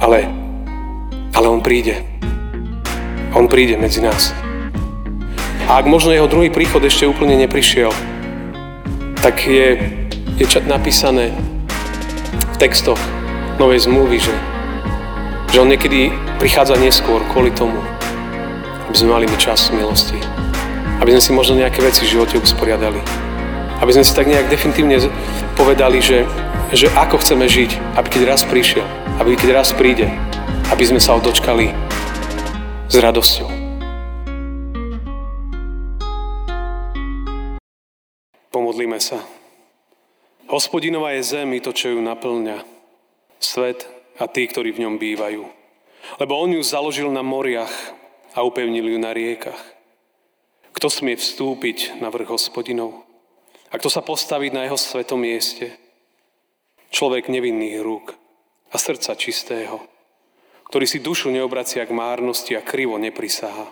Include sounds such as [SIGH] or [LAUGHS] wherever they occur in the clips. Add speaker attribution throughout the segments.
Speaker 1: Ale, ale on príde. On príde medzi nás. A ak možno jeho druhý príchod ešte úplne neprišiel, tak je, je napísané v textoch Novej zmluvy, že, že on niekedy prichádza neskôr kvôli tomu, aby sme mali mi čas milosti. Aby sme si možno nejaké veci v živote usporiadali. Aby sme si tak nejak definitívne povedali, že, že ako chceme žiť, aby keď raz prišiel, aby keď raz príde, aby sme sa odočkali s radosťou. Pomodlíme sa. Hospodinová je zem i to, čo ju naplňa. Svet a tí, ktorí v ňom bývajú. Lebo on ju založil na moriach a upevnil ju na riekach. Kto smie vstúpiť na vrch hospodinov? A kto sa postaviť na jeho svetom mieste? Človek nevinných rúk a srdca čistého, ktorý si dušu neobracia k márnosti a krivo neprisáha.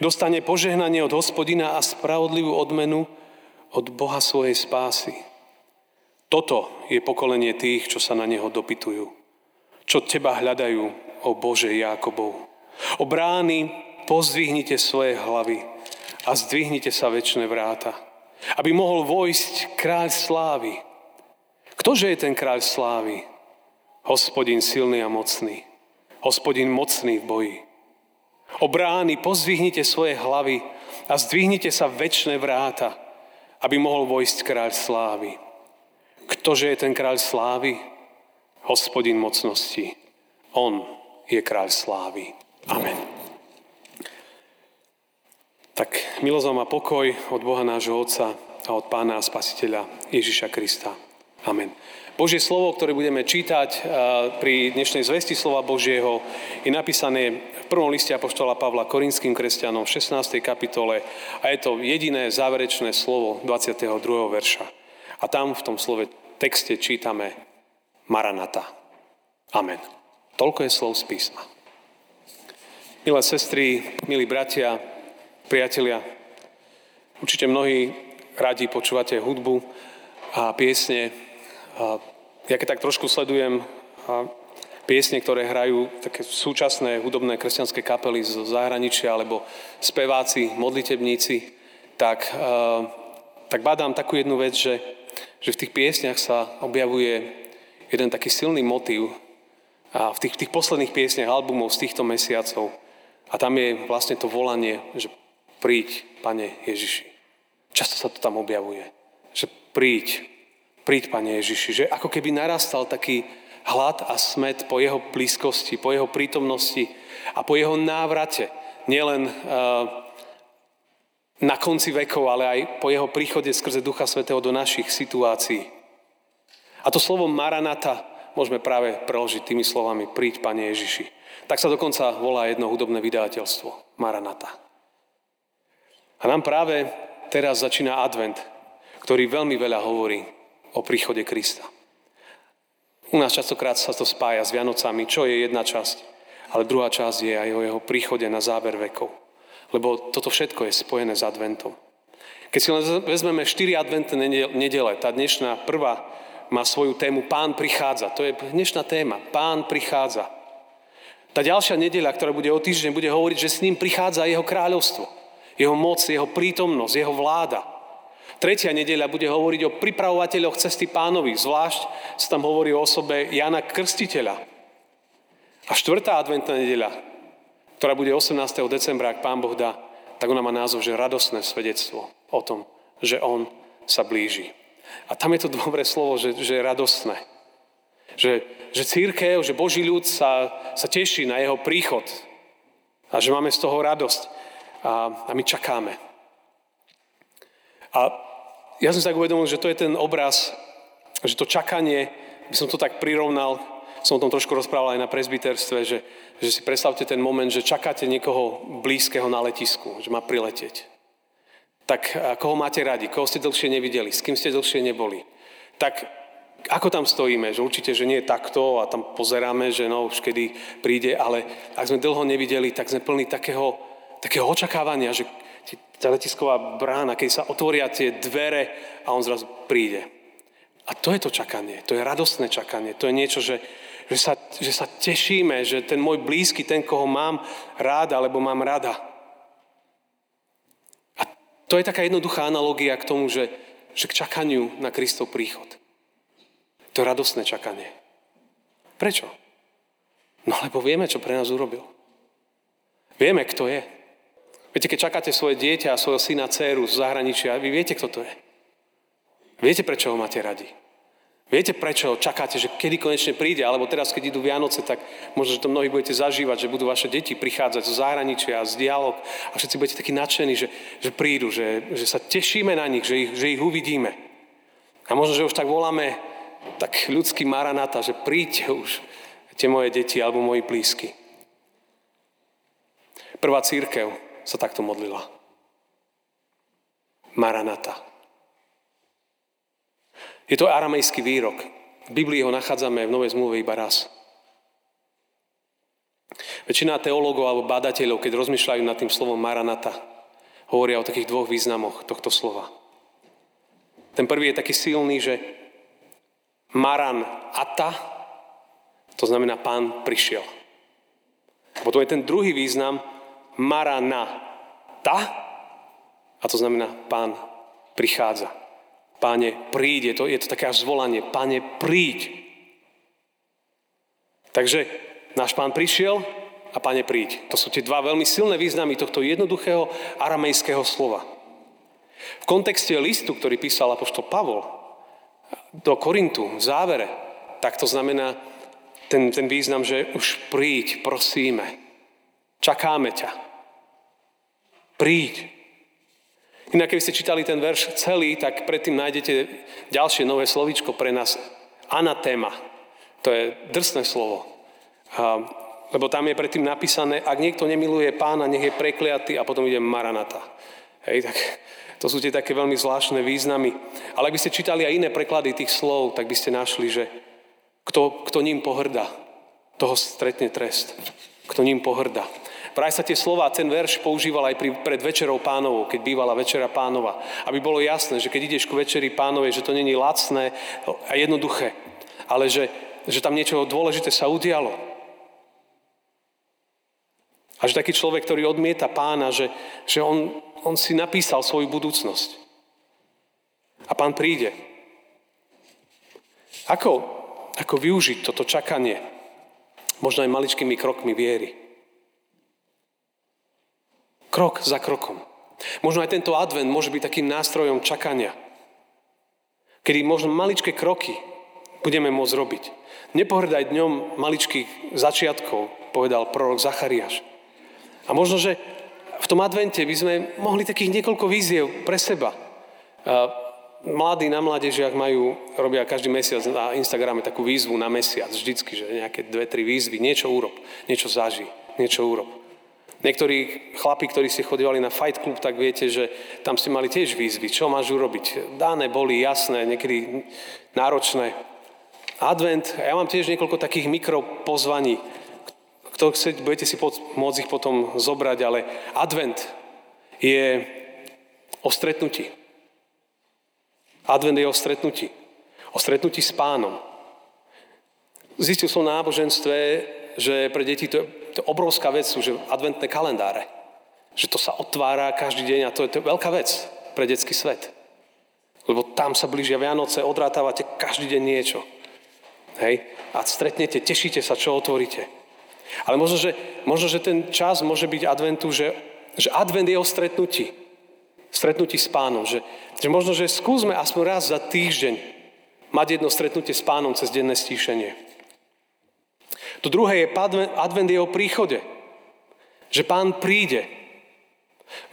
Speaker 1: Dostane požehnanie od hospodina a spravodlivú odmenu od Boha svojej spásy. Toto je pokolenie tých, čo sa na Neho dopytujú. Čo Teba hľadajú, o Bože Jákobov. O brány pozdvihnite svoje hlavy a zdvihnite sa väčšie vráta, aby mohol vojsť kráľ slávy. Ktože je ten kráľ slávy? Hospodin silný a mocný. Hospodin mocný v boji. O brány pozdvihnite svoje hlavy a zdvihnite sa väčšie vráta, aby mohol vojsť kráľ slávy. Ktože je ten kráľ slávy? Hospodin mocnosti. On je kráľ slávy. Amen. Tak milosť vám a pokoj od Boha nášho Otca a od Pána a Spasiteľa Ježiša Krista. Amen. Božie slovo, ktoré budeme čítať pri dnešnej zvesti slova Božieho, je napísané v prvom liste Apoštola Pavla Korinským kresťanom v 16. kapitole a je to jediné záverečné slovo 22. verša. A tam v tom slove texte čítame Maranata. Amen. Toľko je slov z písma. Milé sestry, milí bratia, priatelia, určite mnohí radi počúvate hudbu a piesne, ja keď tak trošku sledujem piesne, ktoré hrajú také súčasné hudobné kresťanské kapely zo zahraničia alebo speváci, modlitebníci, tak, tak badám takú jednu vec, že, že v tých piesniach sa objavuje jeden taký silný motív a v tých, tých posledných piesniach albumov z týchto mesiacov. A tam je vlastne to volanie, že príď, Pane Ježiši. Často sa to tam objavuje. Že príď, Príď, Pane Ježiši, že ako keby narastal taký hlad a smet po jeho blízkosti, po jeho prítomnosti a po jeho návrate. Nielen uh, na konci vekov, ale aj po jeho príchode skrze Ducha Svetého do našich situácií. A to slovo Maranata môžeme práve preložiť tými slovami Príď, Pane Ježiši. Tak sa dokonca volá jedno hudobné vydateľstvo. Maranata. A nám práve teraz začína advent, ktorý veľmi veľa hovorí o príchode Krista. U nás častokrát sa to spája s Vianocami, čo je jedna časť, ale druhá časť je aj o jeho príchode na záver vekov. Lebo toto všetko je spojené s adventom. Keď si len vezmeme 4 adventné nedele, tá dnešná prvá má svoju tému Pán prichádza. To je dnešná téma. Pán prichádza. Tá ďalšia nedeľa, ktorá bude o týždeň, bude hovoriť, že s ním prichádza jeho kráľovstvo. Jeho moc, jeho prítomnosť, jeho vláda. Tretia nedeľa bude hovoriť o pripravovateľoch cesty pánovi, zvlášť sa tam hovorí o osobe Jana Krstiteľa. A štvrtá adventná nedeľa, ktorá bude 18. decembra, ak pán Boh dá, tak ona má názov, že radosné svedectvo o tom, že on sa blíži. A tam je to dobré slovo, že, že je radosné. Že, že církev, že Boží ľud sa, sa teší na jeho príchod a že máme z toho radosť a, a my čakáme. A ja som si tak uvedomil, že to je ten obraz, že to čakanie, by som to tak prirovnal, som o tom trošku rozprával aj na prezbiterstve, že, že si predstavte ten moment, že čakáte niekoho blízkeho na letisku, že má priletieť. Tak koho máte radi, koho ste dlhšie nevideli, s kým ste dlhšie neboli. Tak ako tam stojíme, že určite, že nie je takto a tam pozeráme, že no už kedy príde, ale ak sme dlho nevideli, tak sme plní takého, takého očakávania, že tá letisková brána, keď sa otvoria tie dvere a on zrazu príde. A to je to čakanie, to je radostné čakanie, to je niečo, že, Že sa, že sa tešíme, že ten môj blízky, ten, koho mám rád alebo mám rada. A to je taká jednoduchá analogia k tomu, že, že k čakaniu na Kristov príchod. To je radostné čakanie. Prečo? No lebo vieme, čo pre nás urobil. Vieme, kto je. Viete, keď čakáte svoje dieťa a svojho syna, dceru z zahraničia, vy viete, kto to je. Viete, prečo ho máte radi. Viete, prečo čakáte, že kedy konečne príde, alebo teraz, keď idú Vianoce, tak možno, že to mnohí budete zažívať, že budú vaše deti prichádzať zo zahraničia, z dialog a všetci budete takí nadšení, že, že prídu, že, že sa tešíme na nich, že ich, že ich uvidíme. A možno, že už tak voláme tak ľudský maranata, že príďte už, tie moje deti alebo moji blízky. Prvá církev sa takto modlila. Maranata. Je to aramejský výrok. V Biblii ho nachádzame v Novej zmluve iba raz. Väčšina teológov alebo badateľov, keď rozmýšľajú nad tým slovom Maranata, hovoria o takých dvoch významoch tohto slova. Ten prvý je taký silný, že Maran Ata, to znamená pán prišiel. Potom je ten druhý význam, Maranata, a to znamená pán prichádza. Páne, príde, to, je to také až zvolanie, páne, príď. Takže náš pán prišiel a páne, príď. To sú tie dva veľmi silné významy tohto jednoduchého aramejského slova. V kontexte listu, ktorý písal apoštol Pavol do Korintu, v závere, tak to znamená ten, ten význam, že už príď, prosíme, čakáme ťa. Príď. Inak, keby ste čítali ten verš celý, tak predtým nájdete ďalšie nové slovíčko pre nás. Anatéma. To je drsné slovo. Lebo tam je predtým napísané, ak niekto nemiluje pána, nech je prekliatý a potom ide Maranata. Hej, tak to sú tie také veľmi zvláštne významy. Ale ak by ste čítali aj iné preklady tých slov, tak by ste našli, že kto, kto ním pohrda, toho stretne trest. Kto ním pohrda. Vraj sa tie slova, ten verš používal aj pri, pred večerou pánovou, keď bývala večera pánova. Aby bolo jasné, že keď ideš ku večeri pánovej, že to není lacné a jednoduché, ale že, že tam niečo dôležité sa udialo. A že taký človek, ktorý odmieta pána, že, že on, on si napísal svoju budúcnosť. A pán príde. Ako, ako využiť toto čakanie? Možno aj maličkými krokmi viery. Krok za krokom. Možno aj tento advent môže byť takým nástrojom čakania, kedy možno maličké kroky budeme môcť robiť. Nepohrdaj dňom maličkých začiatkov, povedal prorok Zachariáš. A možno, že v tom advente by sme mohli takých niekoľko víziev pre seba. Mladí na mládežiach majú, robia každý mesiac na Instagrame takú výzvu na mesiac, vždycky, že nejaké dve, tri výzvy, niečo urob, niečo zaži, niečo urob. Niektorí chlapi, ktorí ste chodívali na fight club, tak viete, že tam ste mali tiež výzvy. Čo máš urobiť? Dáne boli jasné, niekedy náročné. Advent, ja mám tiež niekoľko takých mikropozvaní. Kto chce, budete si môcť ich potom zobrať, ale advent je o stretnutí. Advent je o stretnutí. O stretnutí s pánom. Zistil som na náboženstve, že pre deti to to obrovská vec, sú že adventné kalendáre. Že to sa otvára každý deň a to je, to je veľká vec pre detský svet. Lebo tam sa blížia Vianoce, odrátavate každý deň niečo. Hej? A stretnete, tešíte sa, čo otvoríte. Ale možno, že, možno, že ten čas môže byť adventu, že, že advent je o stretnutí. Stretnutí s pánom. Že, že možno, že skúsme aspoň raz za týždeň mať jedno stretnutie s pánom cez denné stíšenie. To druhé je advent je o príchode. Že pán príde.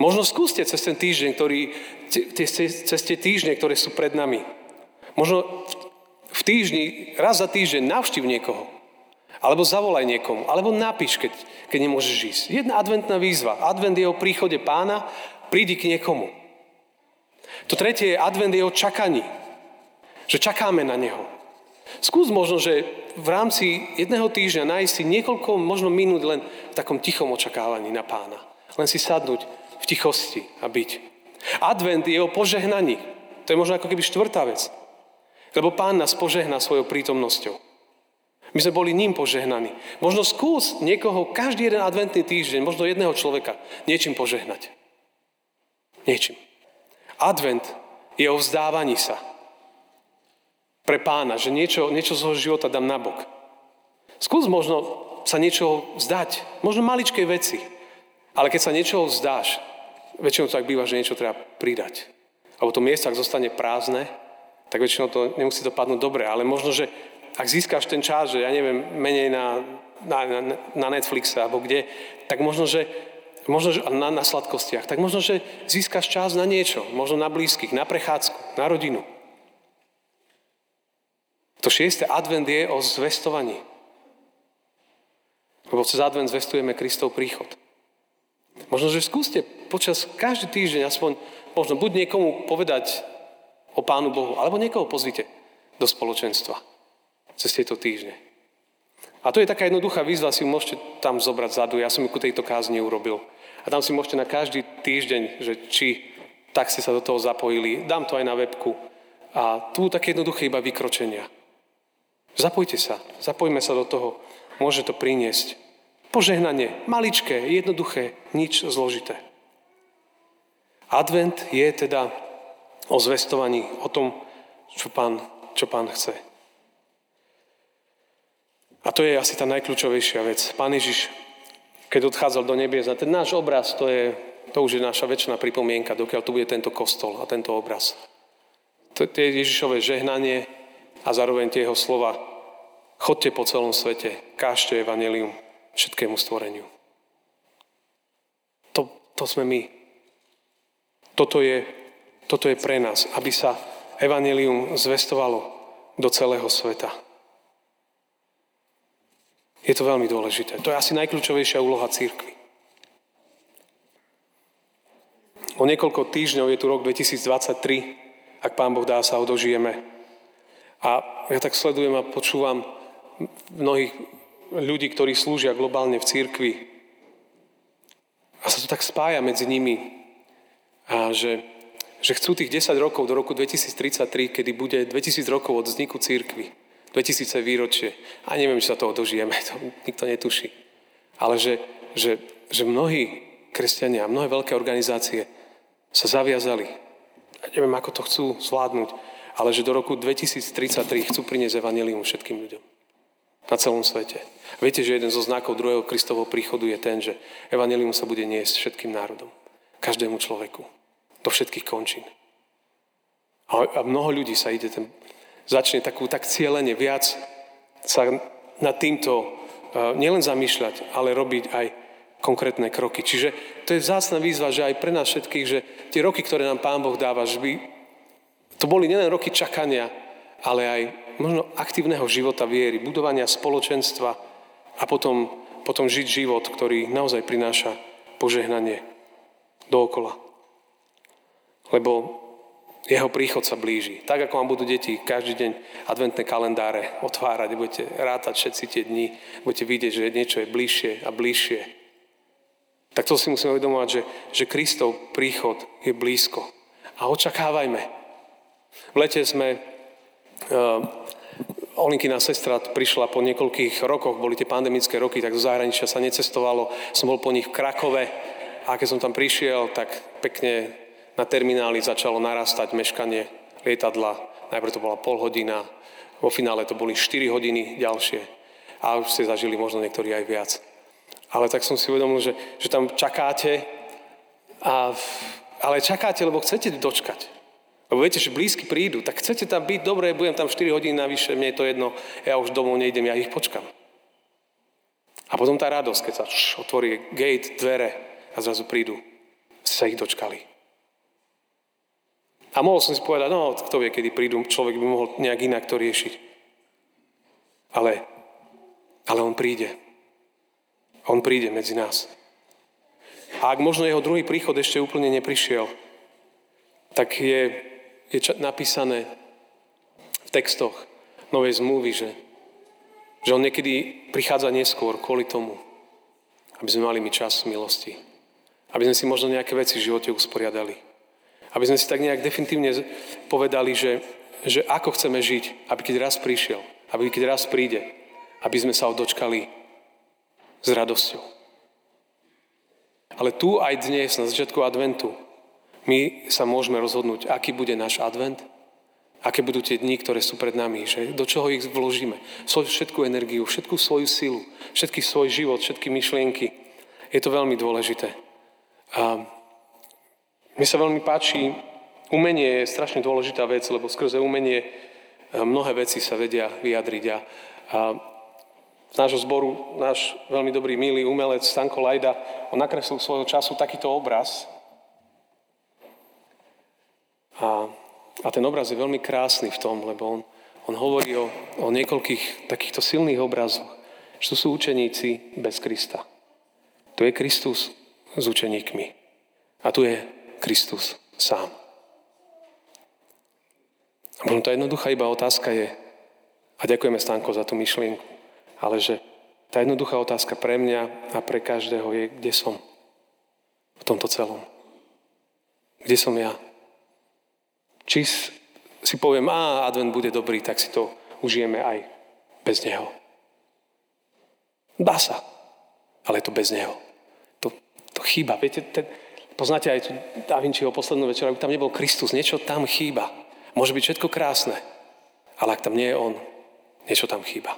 Speaker 1: Možno skúste cez ten týždeň, ktorý, cez tie týždne, ktoré sú pred nami. Možno v týždni, raz za týždeň navštív niekoho. Alebo zavolaj niekomu. Alebo napíš, keď, keď nemôžeš ísť. Jedna adventná výzva. Advent je o príchode pána, prídi k niekomu. To tretie je advent je o čakaní. Že čakáme na neho. Skús možno, že v rámci jedného týždňa nájsť si niekoľko možno minút len v takom tichom očakávaní na pána. Len si sadnúť v tichosti a byť. Advent je o požehnaní. To je možno ako keby štvrtá vec. Lebo pán nás požehná svojou prítomnosťou. My sme boli ním požehnaní. Možno skús niekoho každý jeden adventný týždeň, možno jedného človeka, niečím požehnať. Niečím. Advent je o vzdávaní sa pre pána, že niečo, niečo z svojho života dám nabok. Skús možno sa niečoho vzdať, možno maličkej veci. Ale keď sa niečoho vzdáš, väčšinou to tak býva, že niečo treba pridať. Alebo to miesto, ak zostane prázdne, tak väčšinou to nemusí dopadnúť dobre. Ale možno, že ak získaš ten čas, že ja neviem, menej na, na, na, na Netflixe alebo kde, tak možno, že možno, že na, na sladkostiach, tak možno, že získaš čas na niečo, možno na blízkych, na prechádzku, na rodinu. To šiesté advent je o zvestovaní. Lebo cez advent zvestujeme Kristov príchod. Možno, že skúste počas každý týždeň aspoň, možno buď niekomu povedať o Pánu Bohu, alebo niekoho pozvite do spoločenstva cez tieto týždne. A to je taká jednoduchá výzva, si ju môžete tam zobrať zadu. Ja som ju ku tejto kázni urobil. A tam si môžete na každý týždeň, že či tak ste sa do toho zapojili. Dám to aj na webku. A tu také jednoduché iba vykročenia. Zapojte sa, zapojme sa do toho. Môže to priniesť požehnanie, maličké, jednoduché, nič zložité. Advent je teda o zvestovaní, o tom, čo pán, čo pán chce. A to je asi tá najkľúčovejšia vec. Pán Ježiš, keď odchádzal do nebies, a ten náš obraz, to, je, to už je naša väčšiná pripomienka, dokiaľ tu bude tento kostol a tento obraz. To je Ježišové žehnanie a zároveň tie jeho slova. Chodte po celom svete, kážte evanelium všetkému stvoreniu. To, to sme my. Toto je, toto je pre nás, aby sa evanelium zvestovalo do celého sveta. Je to veľmi dôležité. To je asi najkľúčovejšia úloha církvy. O niekoľko týždňov je tu rok 2023, ak Pán Boh dá, sa ho dožijeme. A ja tak sledujem a počúvam mnohých ľudí, ktorí slúžia globálne v církvi. A sa to tak spája medzi nimi. A že, že chcú tých 10 rokov do roku 2033, kedy bude 2000 rokov od vzniku církvy. 2000 výročie. A neviem, či sa toho dožijeme, [LAUGHS] to nikto netuší. Ale že, že, že mnohí kresťania, mnohé veľké organizácie sa zaviazali. A neviem, ako to chcú zvládnuť, ale že do roku 2033 chcú priniesť evanelium všetkým ľuďom. Na celom svete. Viete, že jeden zo znakov druhého Kristovho príchodu je ten, že evanelium sa bude niesť všetkým národom. Každému človeku. Do všetkých končín. A mnoho ľudí sa ide ten začne takú, tak cieľene viac sa nad týmto uh, nielen zamýšľať, ale robiť aj konkrétne kroky. Čiže to je vzácna výzva, že aj pre nás všetkých, že tie roky, ktoré nám Pán Boh dáva, že by to boli nielen roky čakania, ale aj možno aktívneho života viery, budovania spoločenstva a potom, potom žiť život, ktorý naozaj prináša požehnanie dookola. Lebo jeho príchod sa blíži. Tak ako vám budú deti každý deň adventné kalendáre otvárať, budete rátať všetci tie dni, budete vidieť, že niečo je bližšie a bližšie. Tak to si musíme uvedomovať, že, že Kristov príchod je blízko. A očakávajme. V lete sme, uh, Olinkina sestra prišla po niekoľkých rokoch, boli tie pandemické roky, tak do zahraničia sa necestovalo. Som bol po nich v Krakove a keď som tam prišiel, tak pekne na termináli začalo narastať meškanie lietadla. Najprv to bola pol hodina, vo finále to boli 4 hodiny ďalšie. A už ste zažili možno niektorí aj viac. Ale tak som si uvedomil, že, že tam čakáte, a, ale čakáte, lebo chcete dočkať. Lebo viete, že blízky prídu, tak chcete tam byť, dobre, budem tam 4 hodiny navyše, mne je to jedno, ja už domov nejdem, ja ich počkam. A potom tá radosť, keď sa otvorí gate, dvere a zrazu prídu, ste sa ich dočkali. A mohol som si povedať, no kto vie, kedy prídu, človek by mohol nejak inak to riešiť. Ale, ale on príde. On príde medzi nás. A ak možno jeho druhý príchod ešte úplne neprišiel, tak je, je napísané v textoch novej zmluvy, že, že on niekedy prichádza neskôr kvôli tomu, aby sme mali mi čas milosti. Aby sme si možno nejaké veci v živote usporiadali. Aby sme si tak nejak definitívne povedali, že, že ako chceme žiť, aby keď raz prišiel, aby keď raz príde, aby sme sa dočkali s radosťou. Ale tu aj dnes, na začiatku adventu, my sa môžeme rozhodnúť, aký bude náš advent, aké budú tie dni, ktoré sú pred nami, že do čoho ich vložíme. Všetku energiu, všetku svoju silu, všetky svoj život, všetky myšlienky. Je to veľmi dôležité. A mne sa veľmi páči, umenie je strašne dôležitá vec, lebo skrze umenie e, mnohé veci sa vedia vyjadriť. A z nášho zboru náš veľmi dobrý, milý umelec Stanko Lajda, on nakreslil svojho času takýto obraz, a, a ten obraz je veľmi krásny v tom, lebo on, on hovorí o, o niekoľkých takýchto silných obrazoch, že to sú učeníci bez Krista. Tu je Kristus s učeníkmi. A tu je Kristus sám. A možno tá jednoduchá iba otázka je, a ďakujeme Stanko za tú myšlienku, ale že tá jednoduchá otázka pre mňa a pre každého je, kde som v tomto celom. Kde som ja? Či si poviem, a advent bude dobrý, tak si to užijeme aj bez neho. Dá sa, ale je to bez neho. To, to chýba. Viete, ten, poznáte aj tu Da Vinciho poslednú večer, aby tam nebol Kristus, niečo tam chýba. Môže byť všetko krásne, ale ak tam nie je On, niečo tam chýba.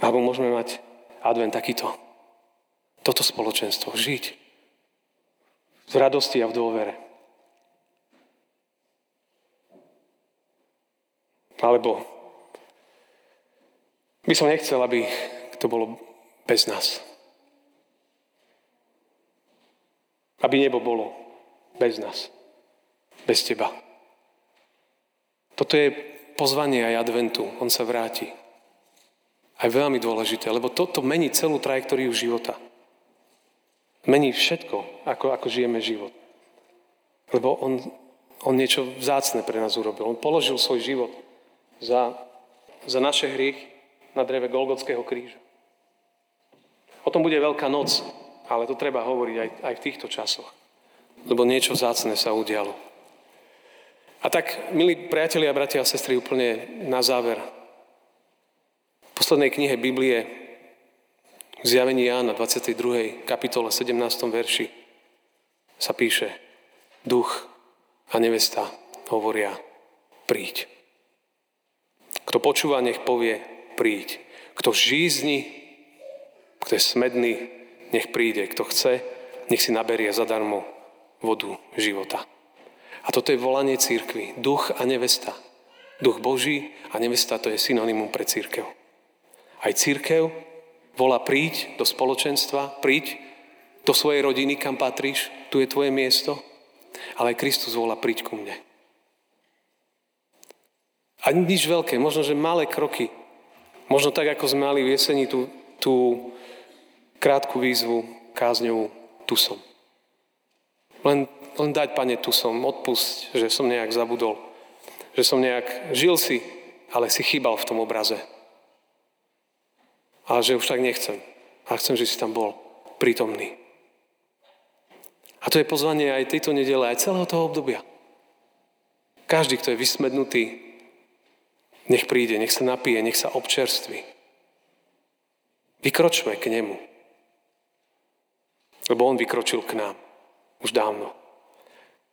Speaker 1: Alebo môžeme mať advent takýto. Toto spoločenstvo. Žiť. V radosti a v dôvere. Alebo by som nechcel, aby to bolo bez nás. Aby nebo bolo bez nás. Bez teba. Toto je pozvanie aj adventu. On sa vráti. A je veľmi dôležité, lebo toto mení celú trajektóriu života. Mení všetko, ako, ako žijeme život. Lebo on, on niečo vzácne pre nás urobil. On položil svoj život za, za naše hriechy na dreve Golgotského kríža. O tom bude Veľká noc, ale to treba hovoriť aj, aj v týchto časoch. Lebo niečo zácne sa udialo. A tak, milí priatelia, bratia a sestry, úplne na záver. V poslednej knihe Biblie, v zjavení Jána, 22. kapitole, 17. verši, sa píše, duch a nevesta hovoria, príď. Kto počúva, nech povie, príď. Kto žízni, kto je smedný, nech príde. Kto chce, nech si naberie zadarmo vodu života. A toto je volanie církvy. Duch a nevesta. Duch Boží a nevesta to je synonymum pre církev. Aj církev volá príď do spoločenstva, príď do svojej rodiny, kam patríš, tu je tvoje miesto, ale aj Kristus volá príď ku mne. A nič veľké, možno, že malé kroky. Možno tak, ako sme mali v jeseni tú, tú krátku výzvu kázňovú, tu som. Len, len dať, pane, tu som, odpusť, že som nejak zabudol. Že som nejak, žil si, ale si chýbal v tom obraze. Ale že už tak nechcem. A chcem, že si tam bol prítomný. A to je pozvanie aj tejto nedele, aj celého toho obdobia. Každý, kto je vysmednutý, nech príde, nech sa napije, nech sa občerství. Vykročme k nemu. Lebo on vykročil k nám. Už dávno.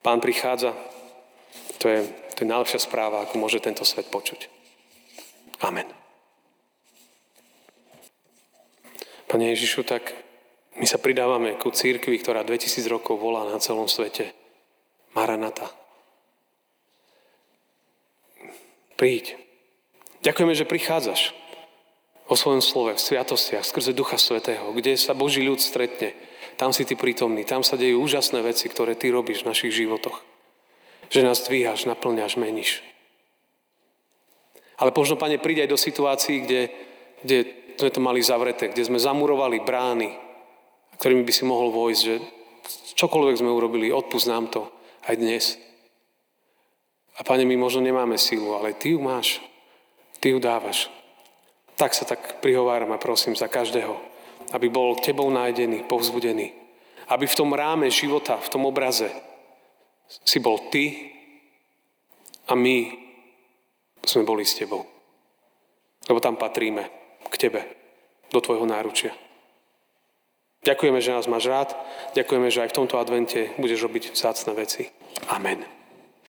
Speaker 1: Pán prichádza. To je, to je najlepšia správa, ako môže tento svet počuť. Amen. Pane Ježišu, tak my sa pridávame ku církvi, ktorá 2000 rokov volá na celom svete. Maranata. Príď. Ďakujeme, že prichádzaš o svojom slove v sviatostiach skrze Ducha Svetého, kde sa Boží ľud stretne. Tam si ty prítomný, tam sa dejú úžasné veci, ktoré ty robíš v našich životoch. Že nás dvíhaš, naplňaš, meníš. Ale možno, Pane, príď aj do situácií, kde, kde sme to mali zavreté, kde sme zamurovali brány, ktorými by si mohol vojsť, že čokoľvek sme urobili, odpust nám to aj dnes. A Pane, my možno nemáme sílu, ale Ty ju máš. Ty ju dávaš. Tak sa tak prihováram a prosím za každého, aby bol tebou nájdený, povzbudený. Aby v tom ráme života, v tom obraze si bol ty a my sme boli s tebou. lebo tam patríme k Tebe, do Tvojho náručia. Ďakujeme, že nás máš rád. Ďakujeme, že aj v tomto advente budeš robiť vzácne veci. Amen.